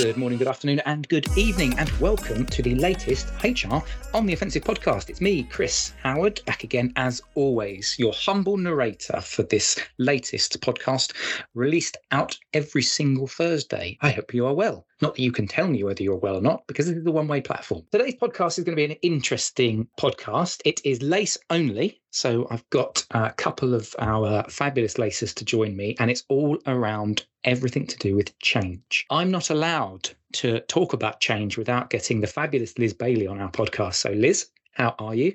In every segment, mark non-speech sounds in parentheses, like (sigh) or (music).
Good morning, good afternoon, and good evening, and welcome to the latest HR on the Offensive podcast. It's me, Chris Howard, back again as always, your humble narrator for this latest podcast, released out every single Thursday. I hope you are well. Not that you can tell me whether you're well or not, because this is a one way platform. Today's podcast is going to be an interesting podcast. It is lace only. So I've got a couple of our fabulous lacers to join me, and it's all around everything to do with change. I'm not allowed to talk about change without getting the fabulous Liz Bailey on our podcast. So, Liz, how are you?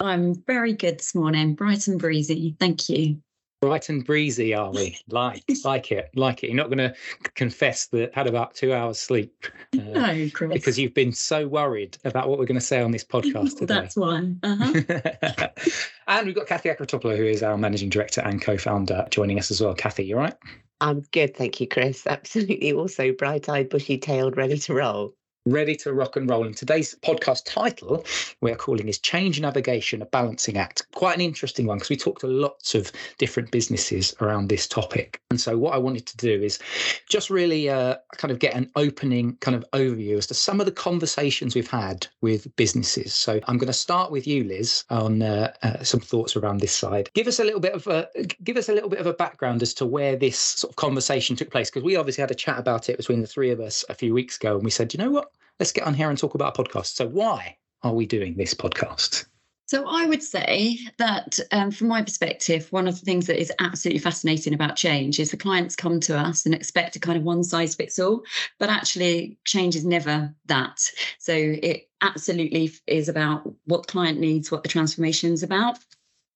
I'm very good this morning, bright and breezy. Thank you bright and breezy, are we? (laughs) Like, like it, like it. You're not going to confess that had about two hours sleep. Uh, no, Chris. Because you've been so worried about what we're going to say on this podcast (laughs) today. That's why. Uh-huh. (laughs) and we've got Cathy Acratopulo, who is our managing director and co-founder, joining us as well. Cathy, you are right. I'm good, thank you, Chris. Absolutely. Also bright-eyed, bushy-tailed, ready to roll ready to rock and roll. And today's podcast title we're calling is Change Navigation, a Balancing Act. Quite an interesting one because we talked to lots of different businesses around this topic. And so, what I wanted to do is just really uh, kind of get an opening kind of overview as to some of the conversations we've had with businesses. So, I'm going to start with you, Liz, on uh, uh, some thoughts around this side. Give us a little bit of a give us a little bit of a background as to where this sort of conversation took place because we obviously had a chat about it between the three of us a few weeks ago, and we said, you know what, let's get on here and talk about a podcast. So, why are we doing this podcast? So, I would say that um, from my perspective, one of the things that is absolutely fascinating about change is the clients come to us and expect a kind of one size fits all, but actually, change is never that. So, it absolutely is about what client needs, what the transformation is about.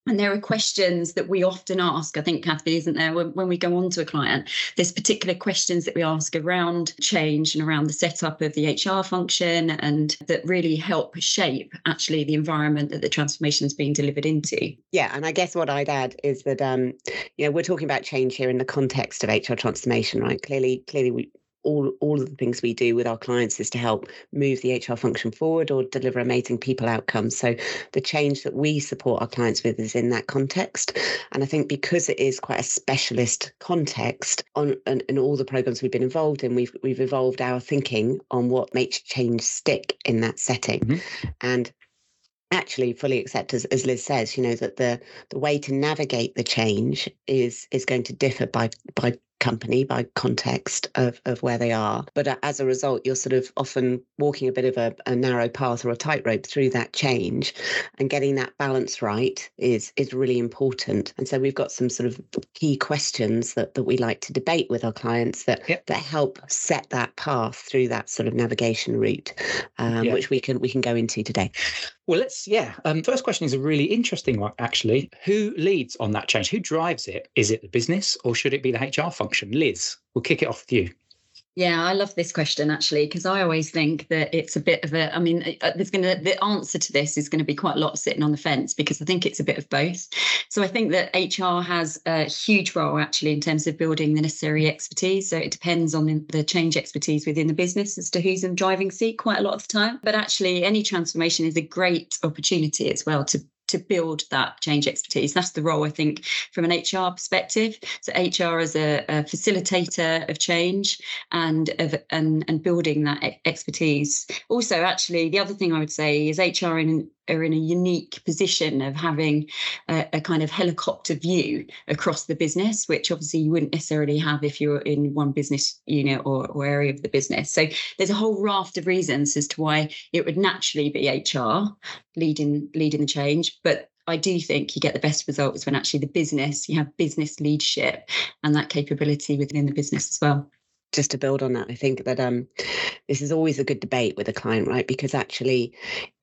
And there are questions that we often ask, I think, Cathy, isn't there, when, when, we go on to a client? There's particular questions that we ask around change and around the setup of the HR function and that really help shape actually the environment that the transformation is being delivered into. Yeah. And I guess what I'd add is that, um, you know, we're talking about change here in the context of HR transformation, right? Clearly, clearly, we, all all of the things we do with our clients is to help move the HR function forward or deliver amazing people outcomes. So the change that we support our clients with is in that context. And I think because it is quite a specialist context on and, and all the programs we've been involved in, we've we've evolved our thinking on what makes change stick in that setting. Mm-hmm. And actually fully accept as, as liz says you know that the the way to navigate the change is is going to differ by by company by context of, of where they are. But as a result, you're sort of often walking a bit of a, a narrow path or a tightrope through that change and getting that balance right is is really important. And so we've got some sort of key questions that, that we like to debate with our clients that yep. that help set that path through that sort of navigation route, um, yep. which we can we can go into today. Well, let's, yeah. Um, first question is a really interesting one, actually. Who leads on that change? Who drives it? Is it the business or should it be the HR function? Liz, we'll kick it off with you. Yeah, I love this question actually because I always think that it's a bit of a. I mean, uh, there's going to the answer to this is going to be quite a lot sitting on the fence because I think it's a bit of both. So I think that HR has a huge role actually in terms of building the necessary expertise. So it depends on the, the change expertise within the business as to who's in driving seat quite a lot of the time. But actually, any transformation is a great opportunity as well to to build that change expertise. That's the role, I think, from an HR perspective. So HR as a, a facilitator of change and of and and building that expertise. Also, actually, the other thing I would say is HR in are in a unique position of having a, a, kind of helicopter view across the business, which obviously you wouldn't necessarily have if you're in one business unit or, or area of the business. So there's a whole raft of reasons as to why it would naturally be HR leading leading the change, but I do think you get the best results when actually the business, you have business leadership and that capability within the business as well. Just to build on that, I think that um, this is always a good debate with a client, right? Because actually,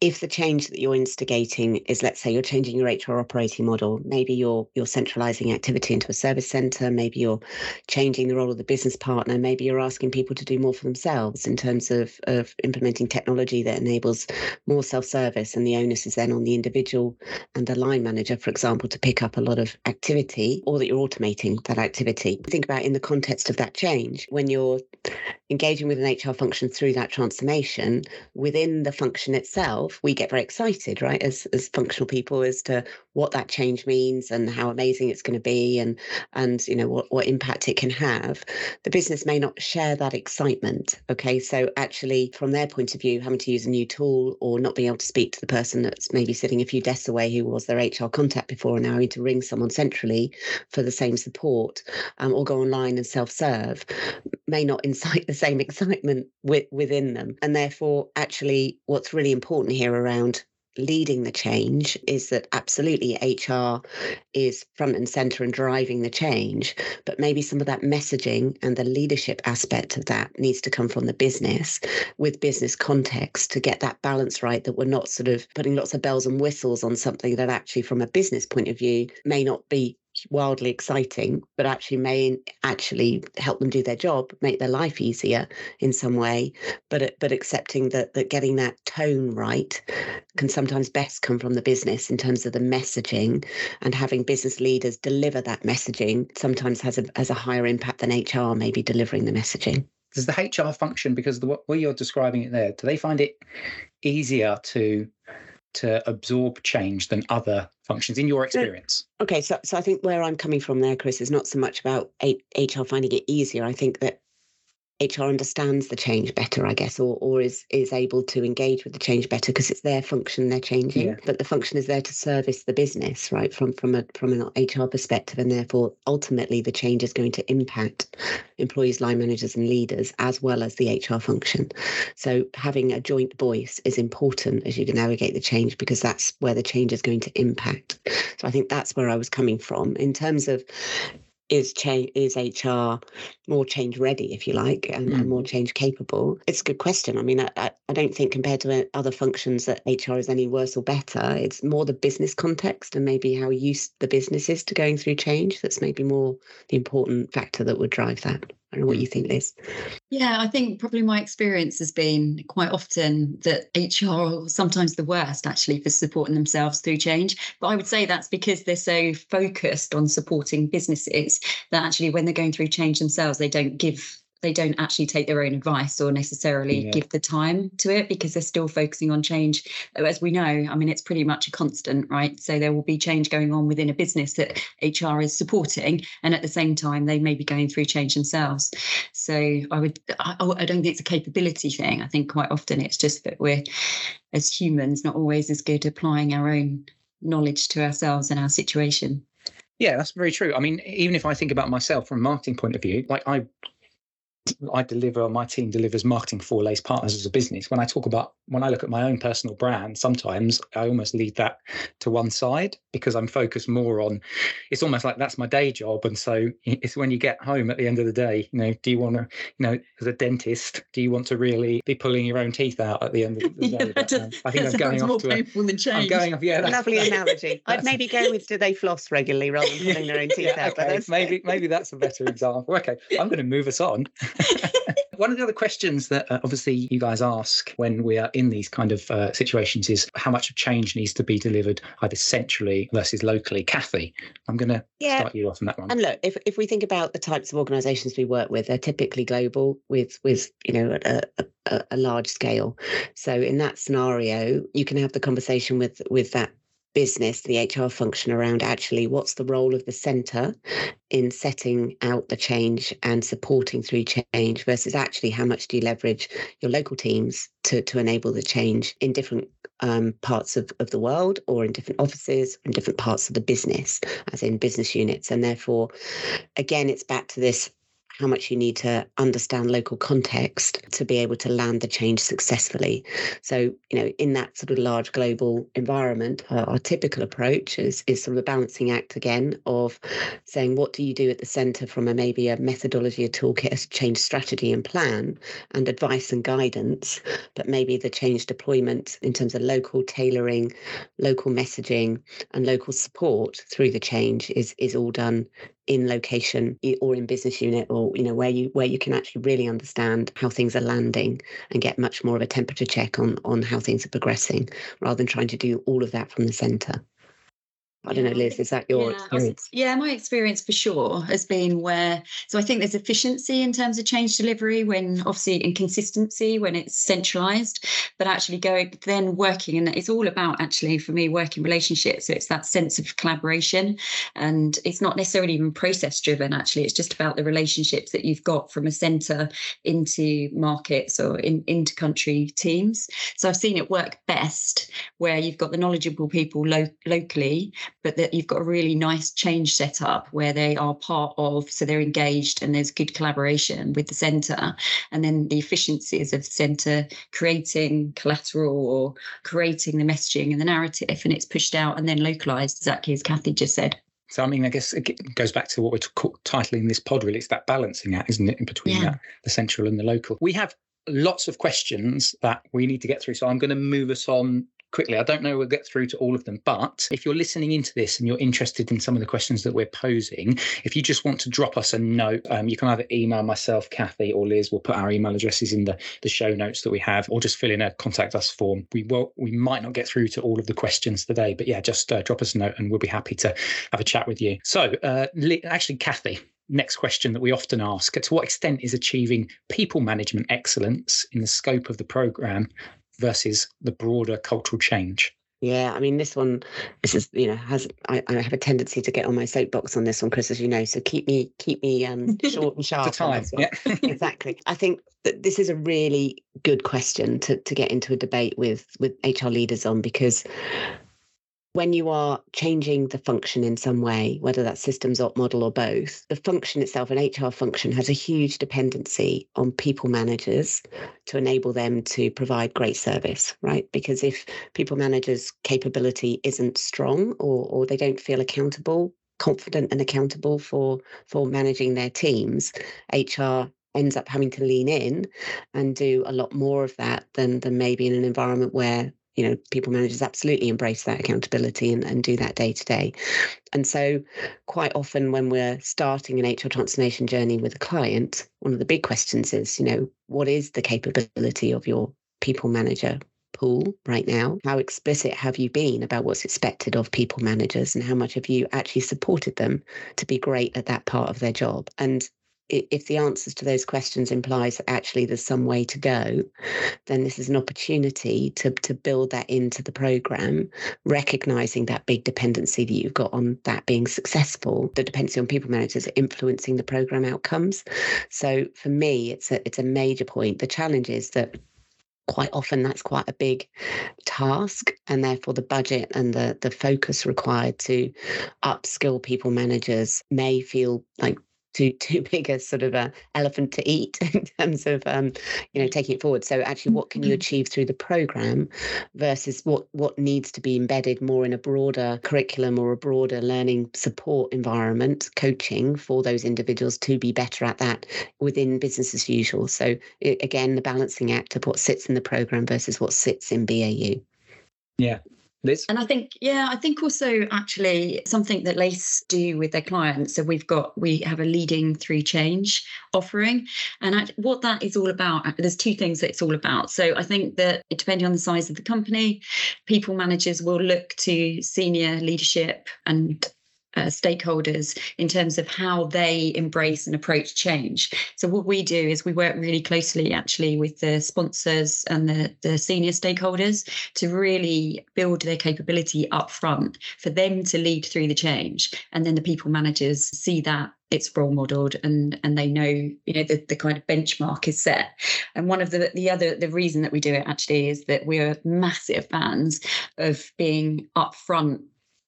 if the change that you're instigating is, let's say, you're changing your HR operating model, maybe you're you're centralizing activity into a service center, maybe you're changing the role of the business partner, maybe you're asking people to do more for themselves in terms of of implementing technology that enables more self-service, and the onus is then on the individual and the line manager, for example, to pick up a lot of activity, or that you're automating that activity. Think about in the context of that change when you're you're engaging with an HR function through that transformation, within the function itself, we get very excited, right, as as functional people as to what that change means and how amazing it's going to be and and you know what, what impact it can have. The business may not share that excitement. Okay. So actually from their point of view, having to use a new tool or not being able to speak to the person that's maybe sitting a few desks away who was their HR contact before and now having to ring someone centrally for the same support um, or go online and self-serve may not incite the same excitement with, within them. And therefore, actually, what's really important here around leading the change is that absolutely HR is front and center and driving the change, but maybe some of that messaging and the leadership aspect of that needs to come from the business with business context to get that balance right that we're not sort of putting lots of bells and whistles on something that actually from a business point of view may not be wildly exciting, but actually may actually help them do their job, make their life easier in some way. But but accepting that that getting that tone right can sometimes best come from the business in terms of the messaging, and having business leaders deliver that messaging sometimes has a has a higher impact than HR maybe delivering the messaging. Does the HR function because the way you're describing it there? Do they find it easier to to absorb change than other functions in your experience? Okay, so so I think where I'm coming from there, Chris, is not so much about HR finding it easier. I think that HR understands the change better, I guess, or or is is able to engage with the change better because it's their function they're changing. Yeah. But the function is there to service the business, right? From from a from an HR perspective, and therefore ultimately the change is going to impact employees, line managers, and leaders as well as the HR function. So having a joint voice is important as you can navigate the change because that's where the change is going to impact. So I think that's where I was coming from in terms of is change is HR more change ready, if you like, and, mm. and, more change capable? It's a good question. I mean, I, I don't think compared to other functions that HR is any worse or better. It's more the business context and maybe how used the business is to going through change. That's maybe more the important factor that would drive that. Don't know what you think, Liz. Yeah, I think probably my experience has been quite often that HR are sometimes the worst actually for supporting themselves through change. But I would say that's because they're so focused on supporting businesses that actually when they're going through change themselves, they don't give they don't actually take their own advice or necessarily yeah. give the time to it because they're still focusing on change. As we know, I mean, it's pretty much a constant, right? So there will be change going on within a business that HR is supporting, and at the same time, they may be going through change themselves. So I would, I, I don't think it's a capability thing. I think quite often it's just that we're, as humans, not always as good applying our own knowledge to ourselves and our situation. Yeah, that's very true. I mean, even if I think about myself from a marketing point of view, like I I deliver, or my team delivers marketing for Lace Partners as a business. When I talk about, when I look at my own personal brand, sometimes I almost leave that to one side because I'm focused more on, it's almost like that's my day job. And so it's when you get home at the end of the day, you know, do you want to, you know, as a dentist, do you want to really be pulling your own teeth out at the end of the (laughs) day? yeah, but, um, I think I'm going off to painful a, than change. I'm going off, yeah. Lovely analogy. (laughs) I'd maybe go with do they floss regularly rather than pulling their own (laughs) teeth yeah, out. Okay. maybe, maybe that's a better example. Okay, I'm going to move us on. (laughs) One of the other questions that uh, obviously you guys ask when we are in these kind of uh, situations is how much of change needs to be delivered either centrally versus locally. Cathy, I'm going to yeah. start you off on that one. And look, if, if we think about the types of organisations we work with, they're typically global with with you know a, a, a large scale. So in that scenario, you can have the conversation with with that business, the HR function around actually what's the role of the centre in setting out the change and supporting through change versus actually how much do you leverage your local teams to, to enable the change in different um, parts of, of the world or in different offices in different parts of the business, as in business units. And therefore, again, it's back to this how much you need to understand local context to be able to land the change successfully. So, you know, in that sort of large global environment, our, our typical approach is, is sort of a balancing act again of saying, what do you do at the centre from a maybe a methodology, a toolkit, a change strategy and plan, and advice and guidance, but maybe the change deployment in terms of local tailoring, local messaging, and local support through the change is is all done in location or in business unit or you know where you where you can actually really understand how things are landing and get much more of a temperature check on on how things are progressing rather than trying to do all of that from the center I don't know, Liz, is that your yeah, experience? Yeah, my experience for sure has been where, so I think there's efficiency in terms of change delivery when obviously inconsistency when it's centralized, but actually going then working, and it's all about actually for me working relationships. So it's that sense of collaboration, and it's not necessarily even process driven, actually, it's just about the relationships that you've got from a center into markets or in, into country teams. So I've seen it work best where you've got the knowledgeable people lo- locally but that you've got a really nice change set up where they are part of, so they're engaged and there's good collaboration with the centre. And then the efficiencies of the centre creating collateral or creating the messaging and the narrative, and it's pushed out and then localised, exactly as Cathy just said. So, I mean, I guess it goes back to what we're titling this pod, really. It's that balancing act, isn't it, in between yeah. that, the central and the local. We have lots of questions that we need to get through. So I'm going to move us on quickly. I don't know we'll get through to all of them, but if you're listening into this and you're interested in some of the questions that we're posing, if you just want to drop us a note, um, you can either email myself, Cathy, or Liz. We'll put our email addresses in the, the show notes that we have, or just fill in a contact us form. We will we might not get through to all of the questions today, but yeah, just uh, drop us a note and we'll be happy to have a chat with you. So, uh, actually, Cathy, next question that we often ask to what extent is achieving people management excellence in the scope of the program versus the broader cultural change? Yeah, I mean, this one, this is you know has I, I have a tendency to get on my soapbox on this one, Chris, as you know. So keep me keep me um, (laughs) short and sharp. time, yeah, (laughs) exactly. I think that this is a really good question to to get into a debate with with HR leaders on because when you are changing the function in some way, whether that's systems op model or both, the function itself, an HR function, has a huge dependency on people managers to enable them to provide great service, right? Because if people managers' capability isn't strong or, or they don't feel accountable, confident and accountable for for managing their teams, HR ends up having to lean in and do a lot more of that than than maybe in an environment where you know people managers absolutely embrace that accountability and, and do that day to day and so quite often when we're starting an hr transformation journey with a client one of the big questions is you know what is the capability of your people manager pool right now? How explicit have you been about what's expected of people managers and how much have you actually supported them to be great at that part of their job? And if the answers to those questions implies that actually there's some way to go, then this is an opportunity to, to build that into the program, recognizing that big dependency that you've got on that being successful, the dependency on people managers influencing the program outcomes. So for me, it's a it's a major point. The challenge is that quite often that's quite a big task and therefore the budget and the the focus required to upskill people managers may feel like too too big a sort of a elephant to eat (laughs) in terms of um, you know taking it forward. So actually, what can you mm-hmm. achieve through the program versus what what needs to be embedded more in a broader curriculum or a broader learning support environment, coaching for those individuals to be better at that within business as usual. So it, again, the balancing act of what sits in the program versus what sits in BAU. Yeah, Liz? And I think, yeah, I think also actually something that Lace do with their clients. So we've got, we have a leading through change offering. And what that is all about, uh, there's two things that it's all about. So I think that depending on the size of the company, people managers will look to senior leadership and uh, stakeholders in terms of how they embrace and approach change. So what we do is we work really closely actually with the sponsors and the, the senior stakeholders to really build their capability up front for them to lead through the change. And then the people managers see that it's role modeled and and they know you know the, the kind of benchmark is set and one of the the other the reason that we do it actually is that we're massive fans of being upfront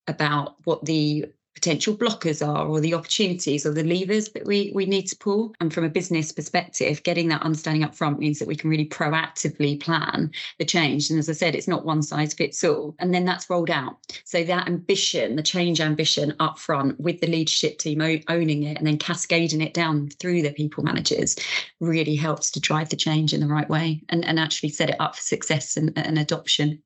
about what the potential blockers are or the opportunities or the levers that we we need to pull. And from a business perspective getting that understanding up front means that we can really proactively plan the change. And as i said it's not one size fits all. And then that's rolled out. So that ambition the change ambition up front with the leadership team owning it and then cascading it down through the people managers really helps to drive the change in the right way and, and actually set it up for success and, and adoption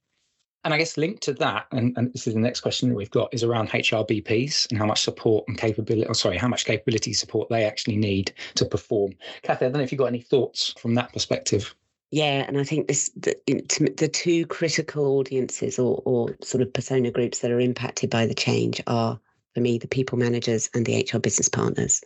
and I guess linked to that, and, and this is the next question that we've got, is around HRBPs and how much support and capability, or oh, sorry, how much capability support they actually need to perform. Cathy, I don't know if you've got any thoughts from that perspective. Yeah, and I think this the, the two critical audiences or, or sort of persona groups that are impacted by the change are for me the people managers and the HR business partners.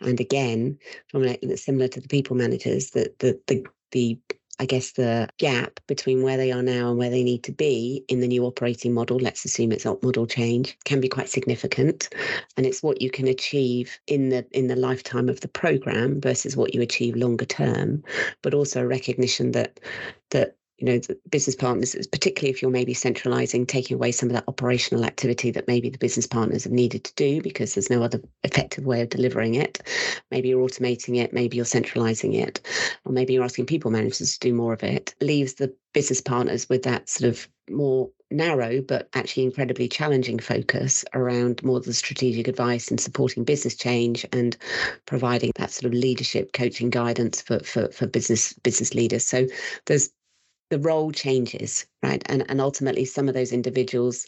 And again, from similar to the people managers, that the, the the I guess, the gap between where they are now and where they need to be in the new operating model, let's assume it's op model change, can be quite significant. And it's what you can achieve in the in the lifetime of the program versus what you achieve longer term, but also a recognition that that you know, the business partners, particularly if you're maybe centralizing, taking away some of that operational activity that maybe the business partners have needed to do because there's no other effective way of delivering it. Maybe you're automating it, maybe you're centralizing it, or maybe you're asking people managers to do more of it, leaves the business partners with that sort of more narrow but actually incredibly challenging focus around more the strategic advice and supporting business change and providing that sort of leadership coaching guidance for for, for business business leaders so there's the role changes, right? And and ultimately some of those individuals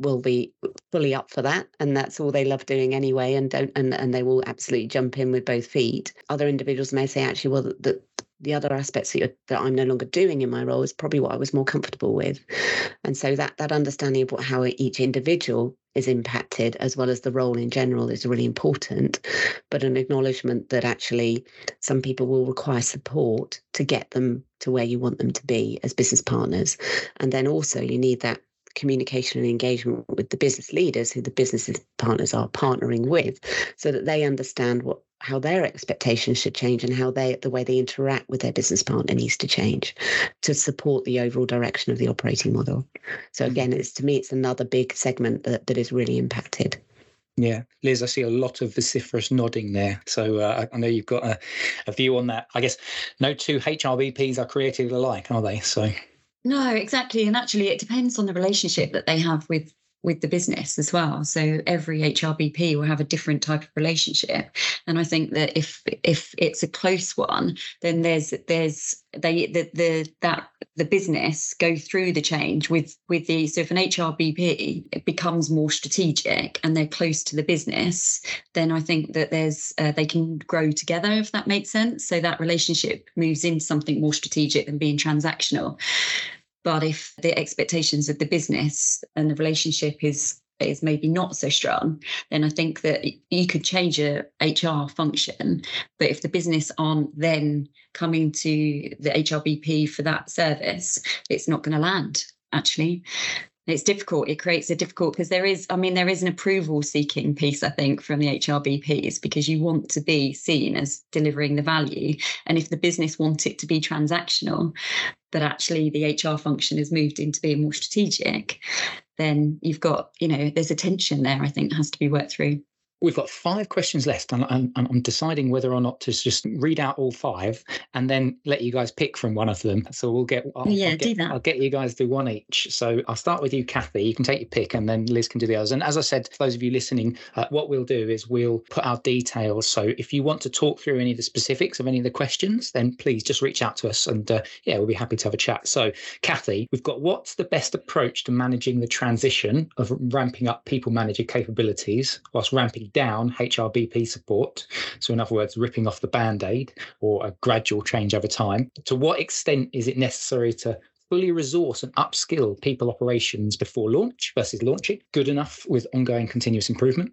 will be fully up for that and that's all they love doing anyway and don't and, and they will absolutely jump in with both feet other individuals may say actually well the, the, the other aspects that, that i'm no longer doing in my role is probably what i was more comfortable with. And so that that understanding of what, how each individual is impacted as well as the role in general is really important but an acknowledgement that actually some people will require support to get them to where you want them to be as business partners. And then also you need that communication and engagement with the business leaders who the business partners are partnering with so that they understand what how their expectations should change and how they the way they interact with their business partner needs to change to support the overall direction of the operating model so mm. again it's to me it's another big segment that, that is really impacted yeah, Liz, I see a lot of vociferous nodding there. So uh, I know you've got a, a, view on that. I guess no two HRBPs are created alike, are they? So no, exactly. And actually, it depends on the relationship that they have with with the business as well. So every HRBP will have a different type of relationship. And I think that if if it's a close one, then there's there's they the the that the business go through the change with with the so if an HRBP it becomes more strategic and they're close to the business, then I think that there's uh, they can grow together if that makes sense. So that relationship moves into something more strategic than being transactional. But if the expectations of the business and the relationship is is maybe not so strong, then I think that you could change a HR function. But if the business aren't then coming to the HRBP for that service, it's not going to land actually. It's difficult. It creates a difficult because there is i mean there is an approval seeking piece i think from the hrbps because you want to be seen as delivering the value. And if the business want it to be transactional but actually the hr function has moved into being more strategic then you've got you know there's a tension there i think has to be worked through We've got five questions left, and I'm, I'm, deciding whether or not to just read out all five and then let you guys pick from one of them. So we'll get. I'll, yeah, I'll get, do that. I'll get you guys do one each. So I'll start with you, Cathy. You can take your pick, and then Liz can do the others. And as I said, for those of you listening, uh, what we'll do is we'll put our details. So if you want to talk through any of the specifics of any of the questions, then please just reach out to us, and uh, yeah, we'll be happy to have a chat. So, Cathy, we've got what's the best approach to managing the transition of ramping up people manager capabilities whilst ramping down HRBP support. So, in other words, ripping off the band aid or a gradual change over time. To what extent is it necessary to fully resource and upskill people operations before launch versus launching? Good enough with ongoing continuous improvement?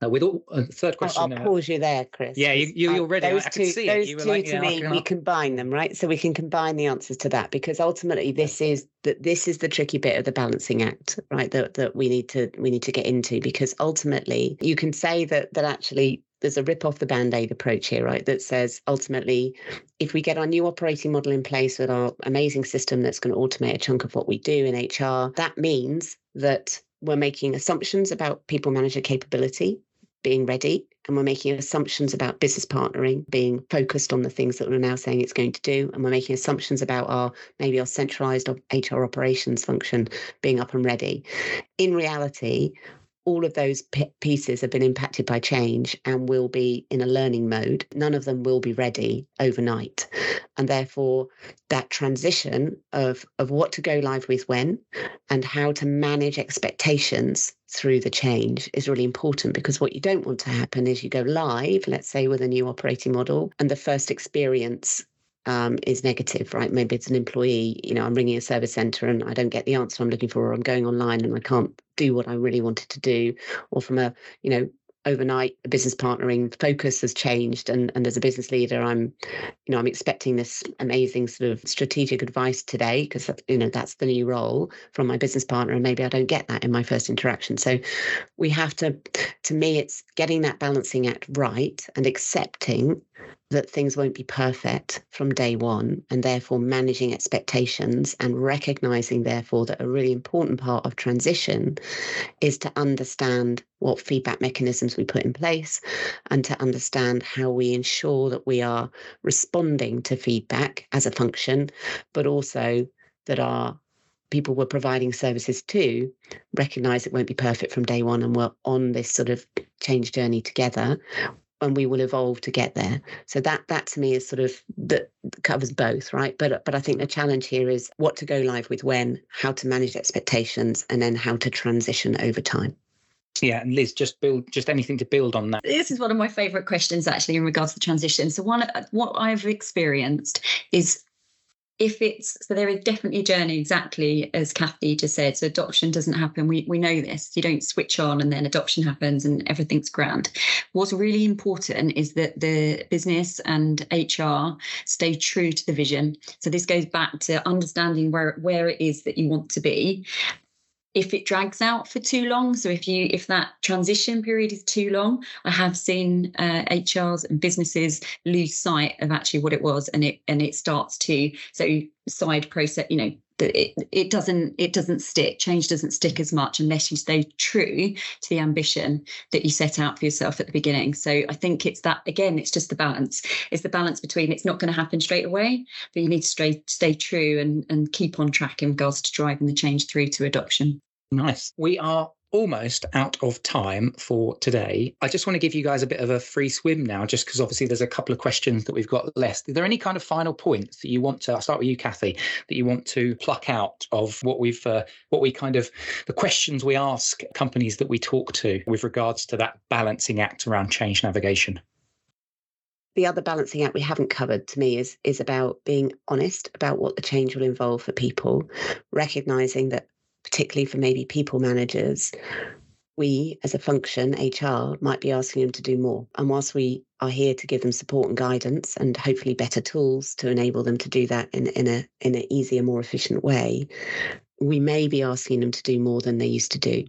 Uh, with all uh, third question, I'll, I'll uh, pause you there, Chris. Yeah, you, you, are ready. Those I, two, those two like, to me, we combine them, right? So we can combine the answers to that because ultimately, this is that this is the tricky bit of the balancing act, right? That that we need to we need to get into because ultimately, you can say that that actually there's a rip off the band-aid approach here right that says ultimately if we get our new operating model in place with our amazing system that's going to automate a chunk of what we do in hr that means that we're making assumptions about people manager capability being ready and we're making assumptions about business partnering being focused on the things that we're now saying it's going to do and we're making assumptions about our maybe our centralized hr operations function being up and ready. In reality all of those p- pieces have been impacted by change and will be in a learning mode. None of them will be ready overnight. And therefore, that transition of, of what to go live with when and how to manage expectations through the change is really important because what you don't want to happen is you go live, let's say with a new operating model, and the first experience um, is negative, right? Maybe it's an employee, you know, I'm ringing a service center and I don't get the answer I'm looking for, or I'm going online and I can't do what I really wanted to do, or from a, you know, overnight business partnering focus has changed and, and as a business leader i'm you know i'm expecting this amazing sort of strategic advice today because you know that's the new role from my business partner and maybe i don't get that in my first interaction so we have to to me it's getting that balancing act right and accepting that things won't be perfect from day one, and therefore managing expectations and recognizing, therefore, that a really important part of transition is to understand what feedback mechanisms we put in place and to understand how we ensure that we are responding to feedback as a function, but also that our people we're providing services to recognize it won't be perfect from day one and we're on this sort of change journey together and we will evolve to get there. So that that to me is sort of that covers both, right? But but I think the challenge here is what to go live with when, how to manage expectations, and then how to transition over time. Yeah, and Liz, just build just anything to build on that. This is one of my favourite questions actually in regards to transition. So one what I've experienced is if it's so there is definitely a journey exactly as cathy just said. So adoption doesn't happen. We, we know this. You don't switch on and then adoption happens and everything's grand. What's really important is that the business and hr stay true to the vision. So this goes back to understanding where where it is that you want to be if it drags out for too long. So if you if that transition period is too long i have seen uh, hrs and businesses lose sight of actually what it was and it and it starts to so side process you know it, it doesn't it doesn't stick change doesn't stick as much unless you stay true to the ambition that you set out for yourself at the beginning. So i think it's that again it's just the balance. It's the balance between it's not going to happen straight away but you need to stay stay true and and keep on track in regards to driving the change through to adoption. Nice. We are almost out of time for today. I just want to give you guys a bit of a free swim now, just because obviously there's a couple of questions that we've got left. Are there any kind of final points that you want to? I'll start with you, Cathy. That you want to pluck out of what we've, uh, what we kind of, the questions we ask companies that we talk to with regards to that balancing act around change navigation the other balancing act we haven't covered to me is is about being honest about what the change will involve for people recognizing that particularly for maybe people managers, we as a function, HR, might be asking them to do more. And whilst we are here to give them support and guidance and hopefully better tools to enable them to do that in, in a in an easier, more efficient way, we may be asking them to do more than they used to do.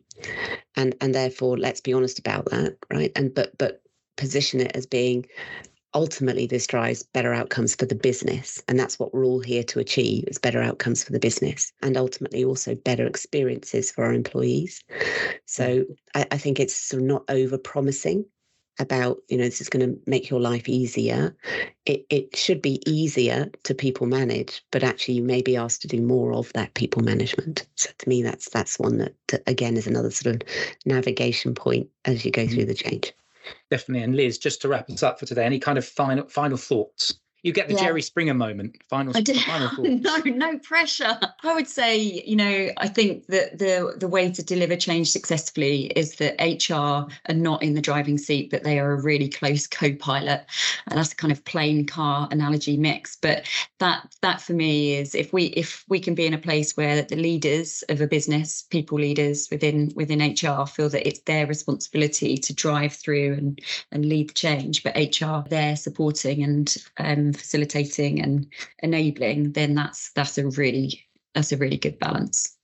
And and therefore let's be honest about that, right? And but but position it as being ultimately this drives better outcomes for the business and that's what we're all here to achieve is better outcomes for the business and ultimately also better experiences for our employees. So i, I think it's sort of not over promising about you know this is going to make your life easier. It, it should be easier to people manage but actually you may be asked to do more of that people management. So to me that's that's one that, that again is another sort of navigation point as you go mm-hmm. through the change Definitely. And Liz, just to wrap us up for today, any kind of final final thoughts? You get the yeah. Jerry Springer moment. Final, I did. (laughs) final (laughs) No, no pressure. I would say, you know, I think that the the way to deliver change successfully is that HR are not in the driving seat, but they are a really close co-pilot. And that's a kind of plane car analogy mix. But that that for me is if we if we can be in a place where the leaders of a business, people leaders within within HR feel that it's their responsibility to drive through and and lead the change, but HR they're supporting and um, facilitating and enabling, then that's that's a really that's a really good balance.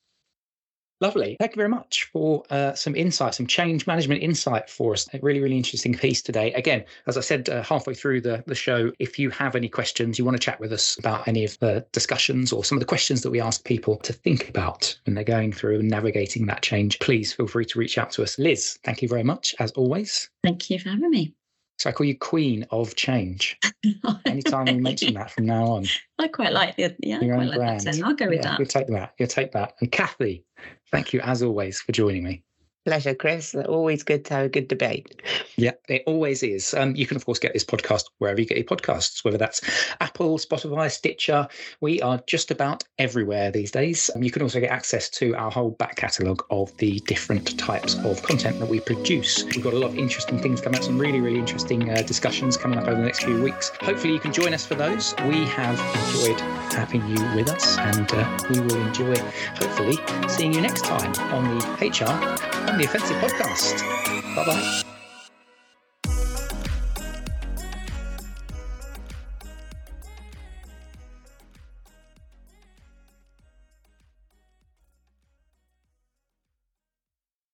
Lovely. Thank you very much for uh, some insight, some change management insight for us. A really, really interesting piece today. Again, as I said uh, halfway through the, the show, if you have any questions, you want to chat with us about any of the discussions or some of the questions that we ask people to think about when they're going through and navigating that change, please feel free to reach out to us. Liz, thank you very much, as always. Thank you for having me. So I call you Queen of Change. (laughs) Anytime we mention that from now on. (laughs) I quite like the yeah, I quite like brand. I'll go with yeah, that. You'll take that. You'll take that. And Cathy, thank you as always for joining me. Pleasure, Chris. Always good to have a good debate. Yeah, it always is. Um, you can, of course, get this podcast wherever you get your podcasts, whether that's Apple, Spotify, Stitcher. We are just about everywhere these days. Um, you can also get access to our whole back catalogue of the different types of content that we produce. We've got a lot of interesting things coming up, some really, really interesting uh, discussions coming up over the next few weeks. Hopefully, you can join us for those. We have enjoyed having you with us, and uh, we will enjoy, hopefully, seeing you next time on the HR the Offensive Podcast. Bye bye.